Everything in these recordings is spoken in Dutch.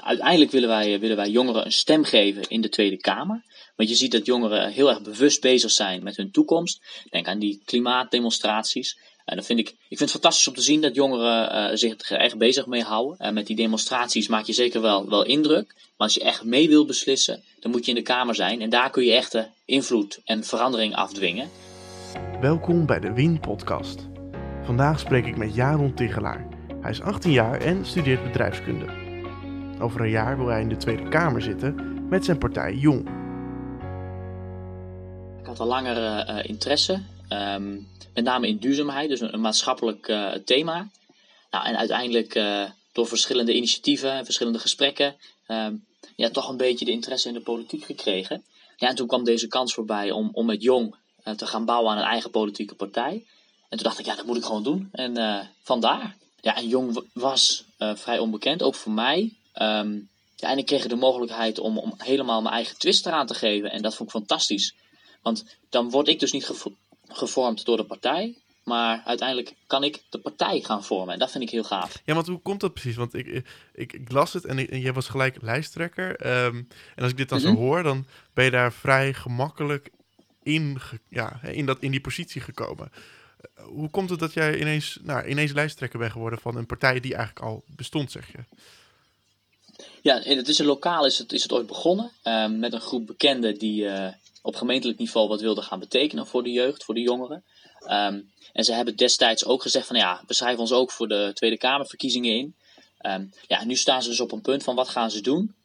Uiteindelijk willen wij, willen wij jongeren een stem geven in de Tweede Kamer. Want je ziet dat jongeren heel erg bewust bezig zijn met hun toekomst. Denk aan die klimaatdemonstraties. En dat vind ik, ik vind het fantastisch om te zien dat jongeren uh, zich er echt bezig mee houden. En met die demonstraties maak je zeker wel, wel indruk. Maar als je echt mee wil beslissen, dan moet je in de Kamer zijn. En daar kun je echt invloed en verandering afdwingen. Welkom bij de Win Podcast. Vandaag spreek ik met Jaron Tigelaar. Hij is 18 jaar en studeert bedrijfskunde. Over een jaar wil hij in de Tweede Kamer zitten met zijn partij Jong. Ik had al langer uh, interesse, um, met name in duurzaamheid, dus een, maatschappelijk uh, thema. Nou, en uiteindelijk uh, door verschillende initiatieven en verschillende gesprekken, um, ja, toch een beetje de interesse in de politiek gekregen. Ja, en toen kwam deze kans voorbij om, om met Jong te gaan bouwen aan een eigen politieke partij. En toen dacht ik, ja, dat moet ik gewoon doen. En vandaar. Ja, en Jong was vrij onbekend, ook voor mij. Um, ja, en ik kreeg de mogelijkheid om, om helemaal mijn eigen twist eraan te geven. En dat vond ik fantastisch. Want dan word ik dus niet gevormd door de partij. Maar uiteindelijk kan ik de partij gaan vormen. En dat vind ik heel gaaf. Ja, want hoe komt dat precies? Want ik, ik, ik las het en, ik, en jij was gelijk lijsttrekker. Um, en als ik dit dan mm -hmm. zo hoor, dan ben je daar vrij gemakkelijk in, ja, in, dat, in die positie gekomen. Hoe komt het dat jij ineens, nou, ineens lijsttrekker bent geworden van een partij die eigenlijk al bestond, zeg je? Ja, het is een lokaal is het, is het ooit begonnen uh, met een groep bekenden die uh, op gemeentelijk niveau wat wilden gaan betekenen voor de jeugd, voor de jongeren. Um, en ze hebben destijds ook gezegd van ja, we schrijven ons ook voor de Tweede Kamerverkiezingen in. Um, ja, nu staan ze dus op een punt van wat gaan ze doen?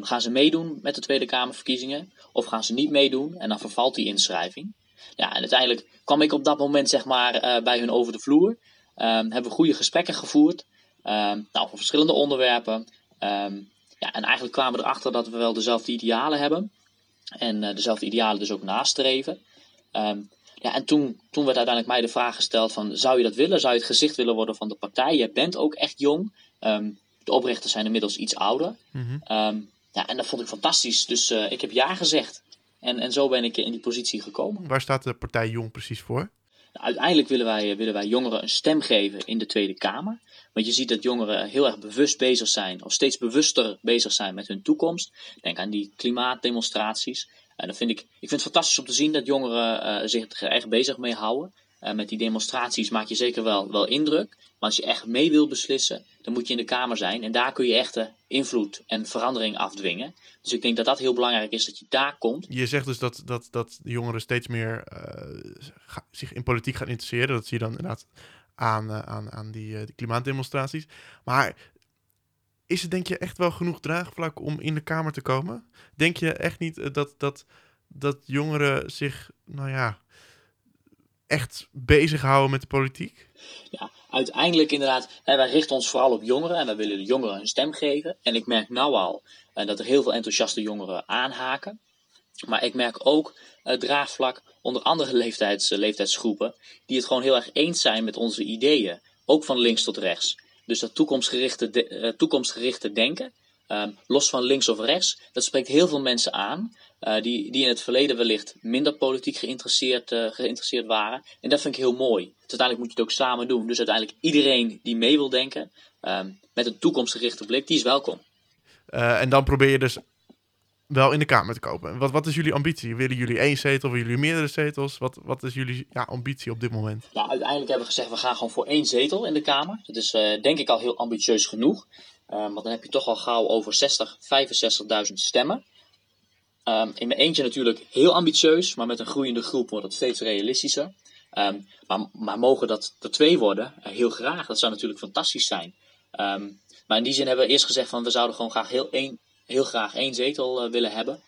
Gaan ze meedoen met de Tweede Kamerverkiezingen of gaan ze niet meedoen en dan vervalt die inschrijving? Ja, en uiteindelijk kwam ik op dat moment zeg maar uh, bij hun over de vloer. hebben we goede gesprekken gevoerd. nou, voor verschillende onderwerpen. Um, ja, en eigenlijk kwamen we erachter dat we wel dezelfde idealen hebben. En uh, dezelfde idealen dus ook nastreven. Um, ja, en toen, toen werd uiteindelijk mij de vraag gesteld van, zou je dat willen? Zou je het gezicht willen worden van de partij? Je bent ook echt jong. Um, de oprichters zijn inmiddels iets ouder. Mm -hmm. um, ja, en dat vond ik fantastisch. Dus uh, ik heb ja gezegd. En, en zo ben ik in die positie gekomen. Waar staat de partij Jong precies voor? Uiteindelijk willen wij, willen wij jongeren een stem geven in de Tweede Kamer. Want je ziet dat jongeren heel erg bewust bezig zijn, of steeds bewuster bezig zijn met hun toekomst. Denk aan die klimaatdemonstraties. En dat vind ik, ik vind het fantastisch om te zien dat jongeren uh, zich er echt bezig mee houden. Uh, met die demonstraties maak je zeker wel, wel indruk. Maar als je echt mee wil beslissen, dan moet je in de Kamer zijn. En daar kun je echt invloed en verandering afdwingen. Dus ik denk dat dat heel belangrijk is, dat je daar komt. Je zegt dus dat, dat, dat jongeren steeds meer uh, zich in politiek gaan interesseren. Dat zie je dan inderdaad aan, uh, aan, aan die, uh, die klimaatdemonstraties. Maar is het denk je echt wel genoeg draagvlak om in de Kamer te komen? Denk je echt niet dat, dat, dat jongeren zich, nou ja, echt bezighouden met de politiek? Ja, uiteindelijk inderdaad, hè, wij richten ons vooral op jongeren en wij willen de jongeren een stem geven. En ik merk nou al uh, dat er heel veel enthousiaste jongeren aanhaken. Maar ik merk ook uh, draagvlak onder andere leeftijds, leeftijdsgroepen die het gewoon heel erg eens zijn met onze ideeën. Ook van links tot rechts. Dus dat toekomstgerichte, toekomstgerichte denken, um, los van links of rechts, dat spreekt heel veel mensen aan. Uh, die, die in het verleden wellicht minder politiek geïnteresseerd, uh, geïnteresseerd waren. En dat vind ik heel mooi. Dus uiteindelijk moet je het ook samen doen. Dus uiteindelijk iedereen die mee wil denken, um, met een toekomstgerichte blik, die is welkom. Uh, en dan probeer je dus wel in de Kamer te kopen. Wat, wat is jullie ambitie? Willen jullie één zetel, willen jullie meerdere zetels? Wat, wat is jullie ja, ambitie op dit moment? Nou, uiteindelijk hebben we gezegd, we gaan gewoon voor één zetel in de Kamer. Dat is denk ik al heel ambitieus genoeg. want dan heb je toch al gauw over 60, 65.000 stemmen. Um, in mijn eentje natuurlijk heel ambitieus, maar met een groeiende groep wordt het steeds realistischer. Um, maar, maar mogen dat er twee worden, uh, heel graag. Dat zou natuurlijk fantastisch zijn. Um, maar in die zin hebben we eerst gezegd van we zouden gewoon graag heel, één, heel graag één zetel uh, willen hebben.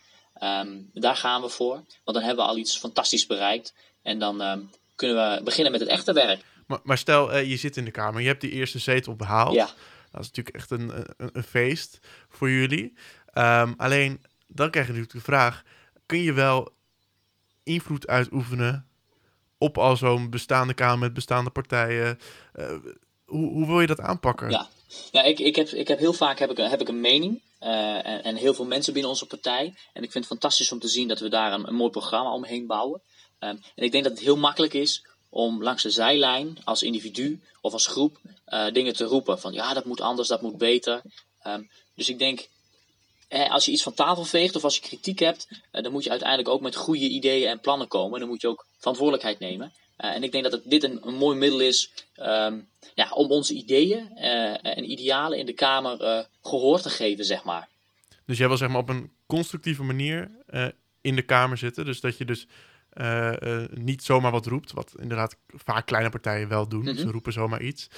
daar gaan we voor, want dan hebben we al iets fantastisch bereikt. En dan kunnen we beginnen met het echte werk. Maar, maar stel, uh, je zit in de Kamer, je hebt die eerste zetel behaald. Ja. Dat is natuurlijk echt een, een, een feest voor jullie. alleen dan krijg je natuurlijk de vraag: kun je wel invloed uitoefenen op al zo'n bestaande Kamer met bestaande partijen? Uh, hoe, hoe wil je dat aanpakken? Ja, ja ik, ik, heb, ik heb heel vaak heb ik, heb ik een mening. Uh, en, en, heel veel mensen binnen onze partij. En ik vind het fantastisch om te zien dat we daar een, mooi programma omheen bouwen. Um, en ik denk dat het heel makkelijk is om langs de zijlijn als individu of als groep uh, dingen te roepen. Van ja, dat moet anders, dat moet beter. Um, Dus ik denk, als je iets van tafel veegt of als je kritiek hebt, dan moet je uiteindelijk ook met goede ideeën en plannen komen. Dan moet je ook verantwoordelijkheid nemen. en ik denk dat het, dit een, een mooi middel is ehm, ja, om onze ideeën en idealen in de Kamer gehoor te geven, zeg maar. Dus jij wil zeg maar op een constructieve manier in de Kamer zitten. Dus dat je dus uh, niet zomaar wat roept, wat inderdaad vaak kleine partijen wel doen. Mhm. Ze roepen zomaar iets.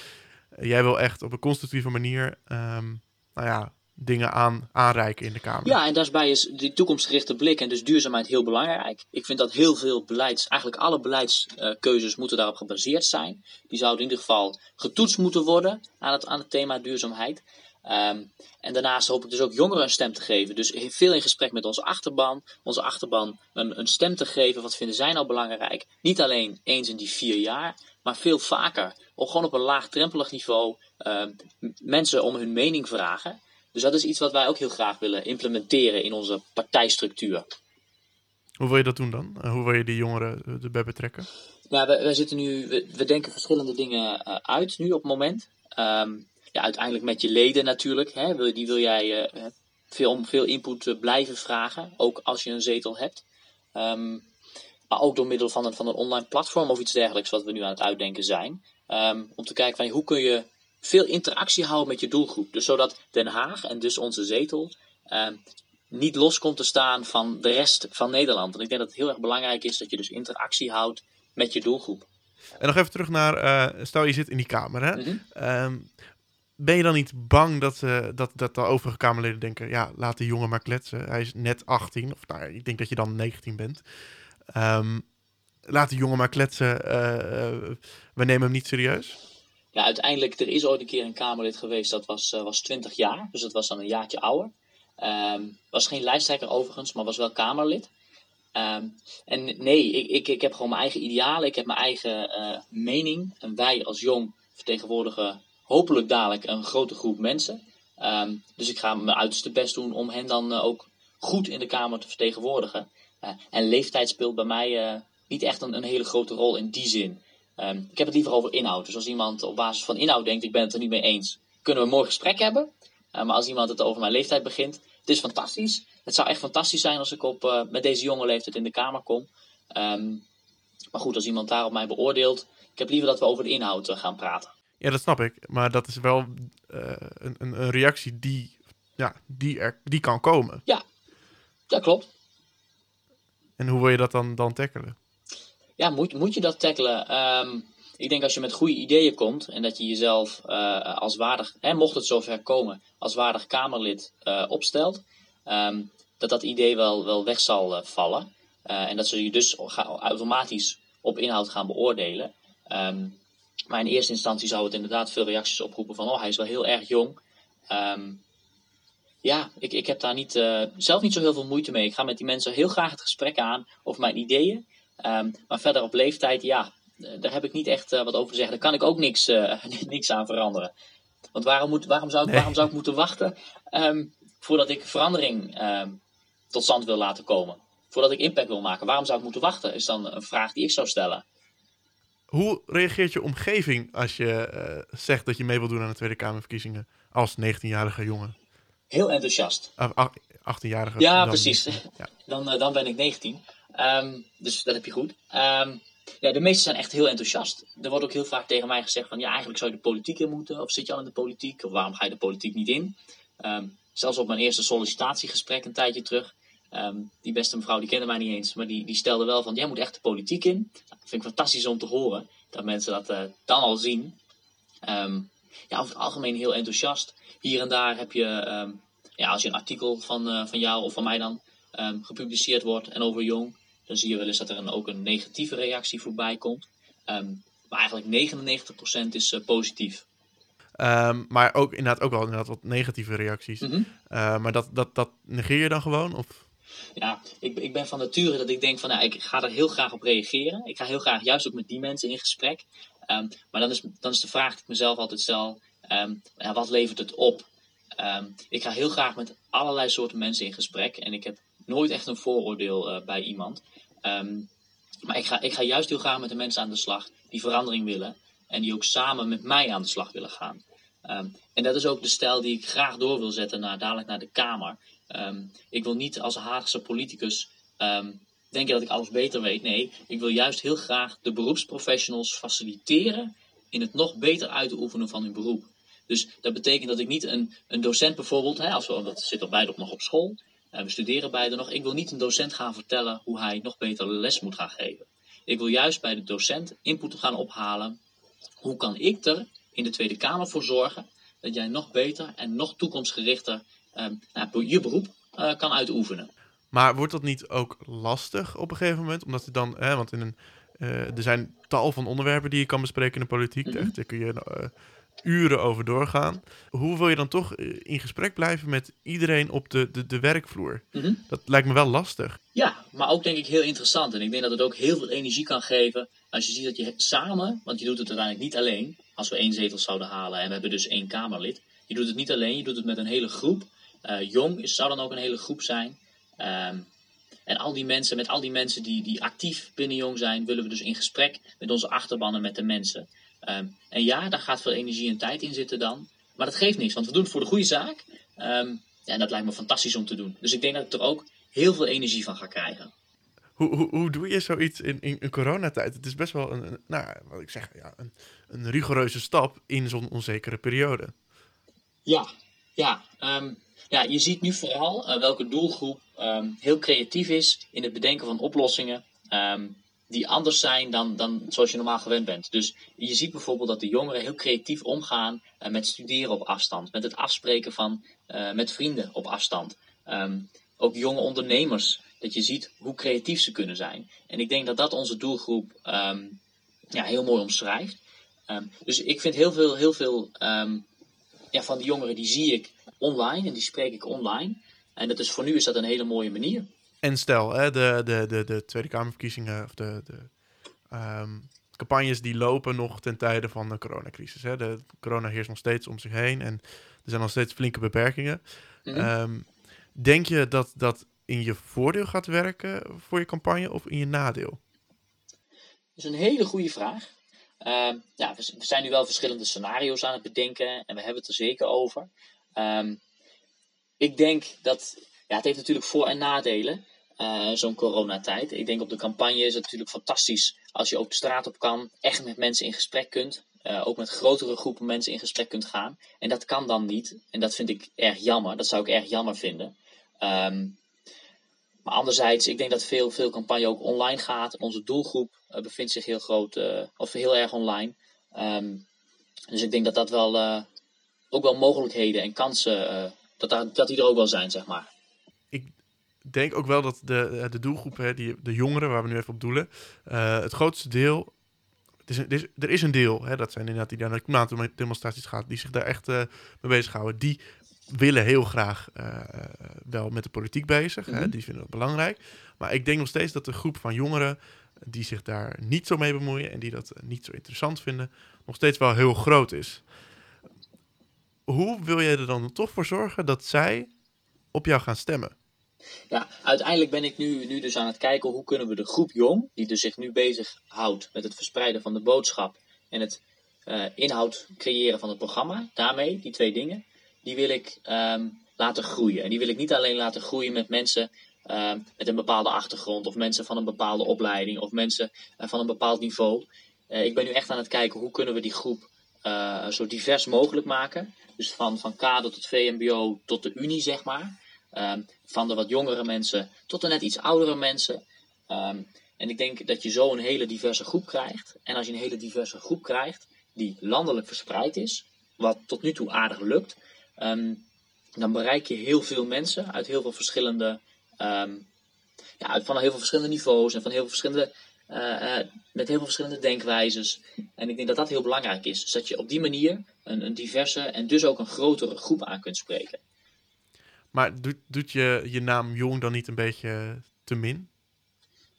Eh, jij wil echt op een constructieve manier, um, nou ja, dingen aan, aanreiken in de Kamer. Ja, en daarbij is die toekomstgerichte blik en dus duurzaamheid heel belangrijk. Ik vind dat heel veel beleids, eigenlijk alle beleidskeuzes moeten daarop gebaseerd zijn. Die zouden in ieder geval getoetst moeten worden aan het, aan het thema duurzaamheid. Ehm, en daarnaast hoop ik dus ook jongeren een stem te geven. Dus veel in gesprek met onze achterban. Onze achterban een, een stem te geven. Wat vinden zij nou belangrijk? Niet alleen eens in die vier jaar, maar veel vaker. Of gewoon op een laagdrempelig niveau um, mensen om hun mening vragen. Dus dat is iets wat wij ook heel graag willen implementeren in onze partijstructuur. Hoe wil je dat doen dan? Eh, hoe wil je die jongeren eh, erbij betrekken? Ja, we, we zitten nu, we, denken verschillende dingen uh, uit nu op het moment. Um, ja, uiteindelijk met je leden natuurlijk. Hè, die wil jij uh, veel, veel input blijven vragen, ook als je een zetel hebt. Um, maar ook door middel van een, van een online platform of iets dergelijks, wat we nu aan het uitdenken zijn. Um, om te kijken van hoe kun je veel interactie houden met je doelgroep. Dus zodat Den Haag en dus onze zetel um, niet los komt te staan van de rest van Nederland. En ik denk dat het heel erg belangrijk is dat je dus interactie houdt met je doelgroep. En nog even terug naar, uh, stel je zit in die kamer. Hè? Mm ben je dan niet bang dat, uh, dat, dat de overige Kamerleden denken: ja, laat de jongen maar kletsen. Hij is net 18, of nou, ik denk dat je dan 19 bent. Um, laat de jongen maar kletsen. Uh, we nemen hem niet serieus. Ja, uiteindelijk, er is ooit een keer een Kamerlid geweest, dat was, was 20 jaar. Dus dat was dan een jaartje ouder. Um, was geen lijsttrekker overigens, maar was wel Kamerlid. Um, en nee, ik, ik, ik heb gewoon mijn eigen idealen, ik heb mijn eigen mening. En wij als jong vertegenwoordigen hopelijk dadelijk een grote groep mensen. Ehm, dus ik ga mijn uiterste best doen om hen dan eh, ook goed in de Kamer te vertegenwoordigen. En leeftijd speelt bij mij niet echt een, hele grote rol in die zin. Um, ik heb het liever over inhoud. Dus als iemand op basis van inhoud denkt, ik ben het er niet mee eens, kunnen we een mooi gesprek hebben. maar als iemand het over mijn leeftijd begint, het is fantastisch. Het zou echt fantastisch zijn als ik op, met deze jonge leeftijd in de Kamer kom. Um, maar goed, als iemand daarop mij beoordeelt, ik heb liever dat we over de inhoud gaan praten. Ja, dat snap ik. Maar dat is wel uh, een, een, reactie die, ja, die, er, die kan komen. Ja, dat klopt. En hoe wil je dat dan, dan tackelen? Ja, moet, moet je dat tackelen? Um, ik denk als je met goede ideeën komt en dat je jezelf uh, als waardig, hè, mocht het zover komen, als waardig Kamerlid uh, opstelt, um, dat dat idee wel, wel weg zal vallen. en dat ze je dus automatisch op inhoud gaan beoordelen. Um, maar in eerste instantie zou het inderdaad veel reacties oproepen van, oh, hij is wel heel erg jong. Ja, ik, ik heb daar niet, zelf niet zo heel veel moeite mee. Ik ga met die mensen heel graag het gesprek aan over mijn ideeën. Um, maar verder op leeftijd, ja, daar heb ik niet echt uh, wat over te zeggen. Daar kan ik ook niks, uh, niks aan veranderen. Want waarom, moet, waarom, zou, ik, waarom zou ik moeten wachten um, voordat ik verandering tot stand wil laten komen? Voordat ik impact wil maken. Waarom zou ik moeten wachten? Is dan een vraag die ik zou stellen. Hoe reageert je omgeving als je uh, zegt dat je mee wil doen aan de Tweede Kamerverkiezingen als 19-jarige jongen? Heel enthousiast. Uh, 18-jarige. Ja, precies. Ja. Dan, uh, dan ben ik 19. Ehm, dus dat heb je goed. Um, ja, de meesten zijn echt heel enthousiast. Er wordt ook heel vaak tegen mij gezegd van ja, eigenlijk zou je de politiek in moeten. Of zit je al in de politiek? Of waarom ga je de politiek niet in? Um, zelfs op mijn eerste sollicitatiegesprek een tijdje terug die beste mevrouw, die kende mij niet eens, maar die, die stelde wel van, jij moet echt de politiek in. Dat vind ik fantastisch om te horen, dat mensen dat uh, dan al zien. Ja, over het algemeen heel enthousiast. Hier en daar heb je, ja, als je een artikel van, uh, van jou of van mij dan gepubliceerd wordt en over jong, dan zie je wel eens dat er een, ook een negatieve reactie voorbij komt. maar eigenlijk 99% is uh, positief. Um, maar ook inderdaad ook wel inderdaad wat negatieve reacties. Mm -hmm. uh, maar dat, dat, dat negeer je dan gewoon? Of? Ja, ik, ik ben van nature dat ik denk van, nou, ik ga er heel graag op reageren. Ik ga heel graag juist ook met die mensen in gesprek. Um, maar dan is, dan is de vraag die ik mezelf altijd stel, um, ja, wat levert het op? Ik ga heel graag met allerlei soorten mensen in gesprek. En ik heb nooit echt een vooroordeel uh, bij iemand. maar ik ga, ik ga juist heel graag met de mensen aan de slag die verandering willen. En die ook samen met mij aan de slag willen gaan. Ehm, en dat is ook de stijl die ik graag door wil zetten naar, dadelijk naar de Kamer. Ehm, ik wil niet als Haagse politicus denken dat ik alles beter weet. Nee, ik wil juist heel graag de beroepsprofessionals faciliteren in het nog beter uitoefenen van hun beroep. Dus dat betekent dat ik niet een, een docent bijvoorbeeld, hè, als we, dat zit er beide nog op school, we studeren beide nog, ik wil niet een docent gaan vertellen hoe hij nog beter les moet gaan geven. Ik wil juist bij de docent input gaan ophalen. Hoe kan ik er in de Tweede Kamer voor zorgen dat jij nog beter en nog toekomstgerichter uh, nou, je beroep uh, kan uitoefenen? Maar wordt dat niet ook lastig op een gegeven moment? Omdat je dan, hè, want in een, uh, er zijn tal van onderwerpen die je kan bespreken in de politiek. Mm -hmm. Daar kun je uren over doorgaan. Hoe wil je dan toch in gesprek blijven met iedereen op de, de, de werkvloer? Mm -hmm. Dat lijkt me wel lastig. Ja, maar ook denk ik heel interessant. En ik denk dat het ook heel veel energie kan geven als je ziet dat je samen, want je doet het uiteindelijk niet alleen, als we één zetel zouden halen en we hebben dus één Kamerlid. Je doet het niet alleen, je doet het met een hele groep. Uh, jong is, zou dan ook een hele groep zijn. Um, en al die mensen, met al die mensen die, die actief binnen Jong zijn, willen we dus in gesprek met onze achterbannen, met de mensen. Um, en ja, daar gaat veel energie en tijd in zitten dan. Maar dat geeft niks, want we doen het voor de goede zaak. Um, ja, en dat lijkt me fantastisch om te doen. Dus ik denk dat ik er ook heel veel energie van ga krijgen. Hoe, hoe, hoe doe je zoiets in, in, in coronatijd? Het is best wel een, een nou, wat ik zeg, ja, een, een rigoureuze stap in zo'n onzekere periode. Ja, ja. Um, ja, je ziet nu vooral uh, welke doelgroep um, heel creatief is in het bedenken van oplossingen um, die anders zijn dan, dan zoals je normaal gewend bent. Dus je ziet bijvoorbeeld dat de jongeren heel creatief omgaan uh, met studeren op afstand, met het afspreken van uh, met vrienden op afstand. Um, ook jonge ondernemers, dat je ziet hoe creatief ze kunnen zijn. En ik denk dat dat onze doelgroep ja, heel mooi omschrijft. dus ik vind heel veel, heel veel ja, van die jongeren, die zie ik online en die spreek ik online. En dat is, voor nu is dat een hele mooie manier. En stel, hè, de, de, de, de Tweede Kamerverkiezingen of de, de um, campagnes die lopen nog ten tijde van de coronacrisis. Hè. De corona heerst nog steeds om zich heen en er zijn nog steeds flinke beperkingen. Mm -hmm. um, denk je dat dat in je voordeel gaat werken voor je campagne of in je nadeel? Dat is een hele goede vraag. Uh, ja, we, we, zijn nu wel verschillende scenario's aan het bedenken en we hebben het er zeker over. Um, ik denk dat, ja, het heeft natuurlijk voor- en nadelen, uh, zo'n coronatijd. Ik denk op de campagne is het natuurlijk fantastisch als je ook de straat op kan, echt met mensen in gesprek kunt. Uh, ook met grotere groepen mensen in gesprek kunt gaan. En dat kan dan niet. En dat vind ik erg jammer. Dat zou ik erg jammer vinden. Um, maar anderzijds, ik denk dat veel, veel campagne ook online gaat. Onze doelgroep uh, bevindt zich heel groot, of heel erg online. Um, dus ik denk dat dat wel ook wel mogelijkheden en kansen, dat, daar, dat die er ook wel zijn, zeg maar. Ik denk ook wel dat de, de doelgroep, hè, die, de jongeren waar we nu even op doelen, het grootste deel het is er, is, er is een deel, hè, dat zijn inderdaad die naar de klimaatdemonstraties gaat, die zich daar echt uh, mee bezighouden. Die willen heel graag uh, wel met de politiek bezig. Mm -hmm. hè, die vinden dat belangrijk. Maar ik denk nog steeds dat de groep van jongeren die zich daar niet zo mee bemoeien en die dat niet zo interessant vinden, nog steeds wel heel groot is. Hoe wil je er dan toch voor zorgen dat zij op jou gaan stemmen? Ja, uiteindelijk ben ik nu, nu dus aan het kijken hoe kunnen we de groep jong, die dus zich nu bezighoudt met het verspreiden van de boodschap en het uh, inhoud creëren van het programma, daarmee, die twee dingen, die wil ik um, laten groeien. En die wil ik niet alleen laten groeien met mensen um, met een bepaalde achtergrond, of mensen van een bepaalde opleiding, of mensen uh, van een bepaald niveau. Uh, ik ben nu echt aan het kijken hoe kunnen we die groep zo divers mogelijk maken. Dus van, van kader tot VMBO tot de Unie, zeg maar. Um, van de wat jongere mensen tot de net iets oudere mensen. Um, en ik denk dat je zo een hele diverse groep krijgt. En als je een hele diverse groep krijgt, die landelijk verspreid is, wat tot nu toe aardig lukt, um, dan bereik je heel veel mensen uit heel veel verschillende, ja, van heel veel verschillende niveaus en van heel veel verschillende, uh, uh, met heel veel verschillende denkwijzes. En ik denk dat dat heel belangrijk is. Dus dat je op die manier een, een diverse en dus ook een grotere groep aan kunt spreken. Maar doet, doet je, je naam jong dan niet een beetje te min?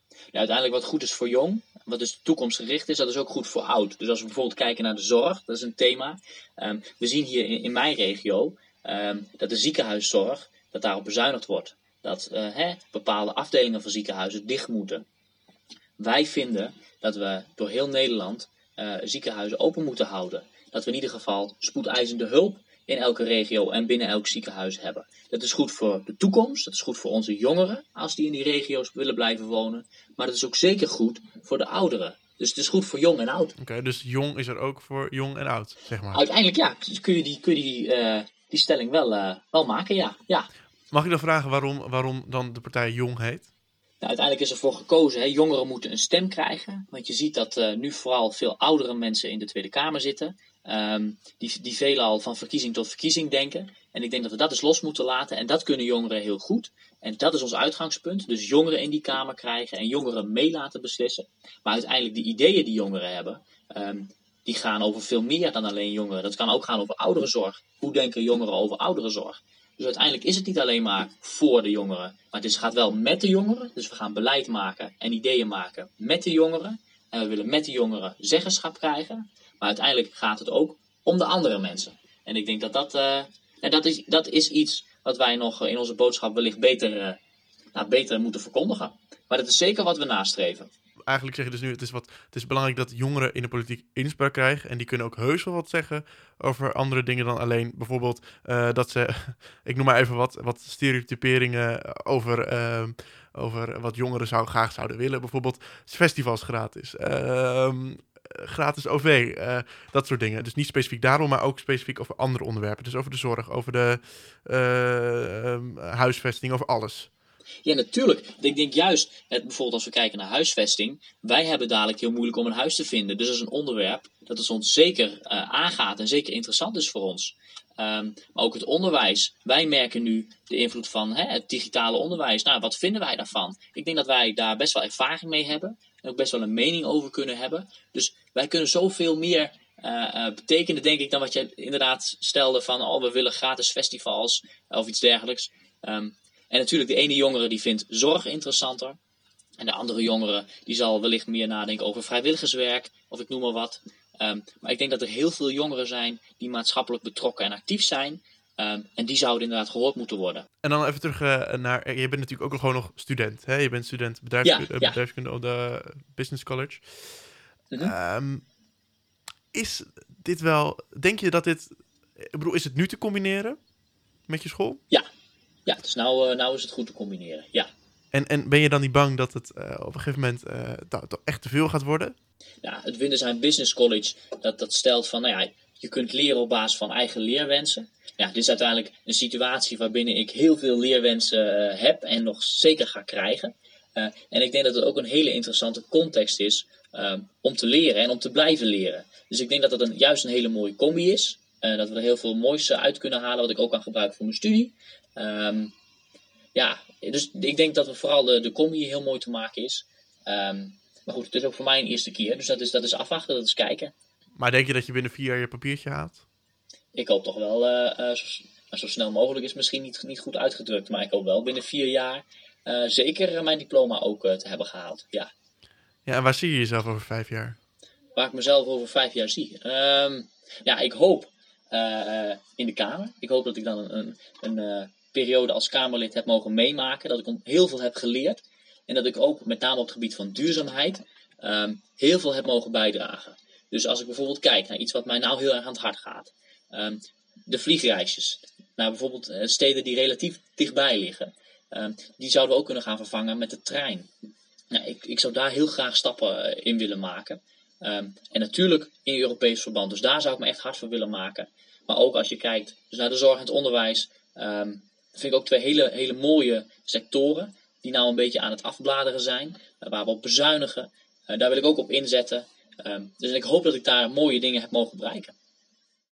Ja, uiteindelijk wat goed is voor jong, wat dus toekomstgericht is, dat is ook goed voor oud. Dus als we bijvoorbeeld kijken naar de zorg, dat is een thema. Um, we zien hier in, mijn regio um, dat de ziekenhuiszorg, dat daarop bezuinigd wordt. Dat uh, hè, bepaalde afdelingen van ziekenhuizen dicht moeten. Wij vinden dat we door heel Nederland uh, ziekenhuizen open moeten houden. dat we in ieder geval spoedeisende hulp in elke regio en binnen elk ziekenhuis hebben. Dat is goed voor de toekomst, dat is goed voor onze jongeren als die in die regio's willen blijven wonen, maar dat is ook zeker goed voor de ouderen. Dus het is goed voor jong en oud. Oké, dus jong is er ook voor jong en oud, zeg maar. Uiteindelijk ja, kun je die, kun je die, uh, die stelling wel, uh, wel maken, ja. ja. Mag ik dan vragen waarom, waarom dan de partij Jong heet? Nou, uiteindelijk is er voor gekozen, hè, jongeren moeten een stem krijgen. Want je ziet dat uh, nu vooral veel oudere mensen in de Tweede Kamer zitten. Um, die, die veelal van verkiezing tot verkiezing denken. En ik denk dat we dat eens los moeten laten. En dat kunnen jongeren heel goed. En dat is ons uitgangspunt. Dus jongeren in die Kamer krijgen en jongeren mee laten beslissen. Maar uiteindelijk de ideeën die jongeren hebben, um, die gaan over veel meer dan alleen jongeren. Dat kan ook gaan over ouderenzorg. Hoe denken jongeren over ouderenzorg? Dus uiteindelijk is het niet alleen maar voor de jongeren, maar het gaat wel met de jongeren. Dus we gaan beleid maken en ideeën maken met de jongeren. En we willen met de jongeren zeggenschap krijgen. Maar uiteindelijk gaat het ook om de andere mensen. En ik denk dat dat, ja, dat, is, dat is iets wat wij nog in onze boodschap wellicht beter, uh, nou, beter moeten verkondigen. Maar dat is zeker wat we nastreven eigenlijk zeg je dus nu, het is, wat, het is belangrijk dat jongeren in de politiek inspraak krijgen. En die kunnen ook heus wel wat zeggen over andere dingen dan alleen bijvoorbeeld uh, dat ze, ik noem maar even wat, wat stereotyperingen over, uh, over wat jongeren zou, graag zouden willen. Bijvoorbeeld festivals gratis. Uh, gratis OV, uh, dat soort dingen. Dus niet specifiek daarom, maar ook specifiek over andere onderwerpen. Dus over de zorg, over de uh, huisvesting, over alles. Ja, natuurlijk. Ik denk juist, het, bijvoorbeeld als we kijken naar huisvesting, wij hebben dadelijk heel moeilijk om een huis te vinden. Dus dat is een onderwerp dat ons zeker aangaat en zeker interessant is voor ons. Um, maar ook het onderwijs. Wij merken nu de invloed van hè, het digitale onderwijs. Nou, wat vinden wij daarvan? Ik denk dat wij daar best wel ervaring mee hebben. En ook best wel een mening over kunnen hebben. Dus wij kunnen zoveel meer uh, uh, betekenen, denk ik, dan wat je inderdaad stelde van, oh, we willen gratis festivals of iets dergelijks. Um, en natuurlijk, de ene jongere die vindt zorg interessanter. En de andere jongere die zal wellicht meer nadenken over vrijwilligerswerk of ik noem maar wat. Um, maar ik denk dat er heel veel jongeren zijn die maatschappelijk betrokken en actief zijn. Um, en die zouden inderdaad gehoord moeten worden. En dan even terug uh, naar. Je bent natuurlijk ook gewoon nog student. Hè? Je bent student bedrijfskunde, ja, ja. bedrijfskunde op de Business College. Um, is dit wel. Denk je dat dit. Ik bedoel, is het nu te combineren met je school? Ja, ja, dus nou, uh, nou is het goed te combineren. Ja. En, en ben je dan niet bang dat het uh, op een gegeven moment uh, dat, echt te veel gaat worden? Ja, het Windersheim Business College dat, dat stelt van, nou ja, je kunt leren op basis van eigen leerwensen. Ja, dit is uiteindelijk een situatie waarbinnen ik heel veel leerwensen heb en nog zeker ga krijgen. en ik denk dat het ook een hele interessante context is om te leren en om te blijven leren. Dus ik denk dat het een, juist een hele mooie combi is. dat we er heel veel moois uit kunnen halen, wat ik ook kan gebruiken voor mijn studie. Um, ja, dus ik denk dat we vooral de, de combi heel mooi te maken is. Um, maar goed, het is ook voor mij een eerste keer. Dus dat is, dat is afwachten, dat is kijken. Maar denk je dat je binnen vier jaar je papiertje haalt? Ik hoop toch wel, uh, uh, zo, zo, snel mogelijk is misschien niet, niet goed uitgedrukt. Maar ik hoop wel binnen vier jaar uh, zeker mijn diploma ook te hebben gehaald. Ja. ja, en waar zie je jezelf over vijf jaar? Waar ik mezelf over vijf jaar zie? Um, ja, ik hoop in de Kamer. Ik hoop dat ik dan een, een, een periode als Kamerlid heb mogen meemaken. Dat ik heel veel heb geleerd. En dat ik ook, met name op het gebied van duurzaamheid, um, heel veel heb mogen bijdragen. Dus als ik bijvoorbeeld kijk naar iets wat mij nou heel erg aan het hart gaat. Um, de vliegreisjes. Naar bijvoorbeeld uh, steden die relatief dichtbij liggen. Um, die zouden we ook kunnen gaan vervangen met de trein. Nou, ik, ik zou daar heel graag stappen uh, in willen maken. En natuurlijk in Europees verband. Dus daar zou ik me echt hard voor willen maken. Maar ook als je kijkt dus naar de zorg en het onderwijs. Dat vind ik ook twee hele, hele mooie sectoren. Die nou een beetje aan het afbladeren zijn. Uh, waar we op bezuinigen. Uh, daar wil ik ook op inzetten. Uh, dus ik hoop dat ik daar mooie dingen heb mogen bereiken.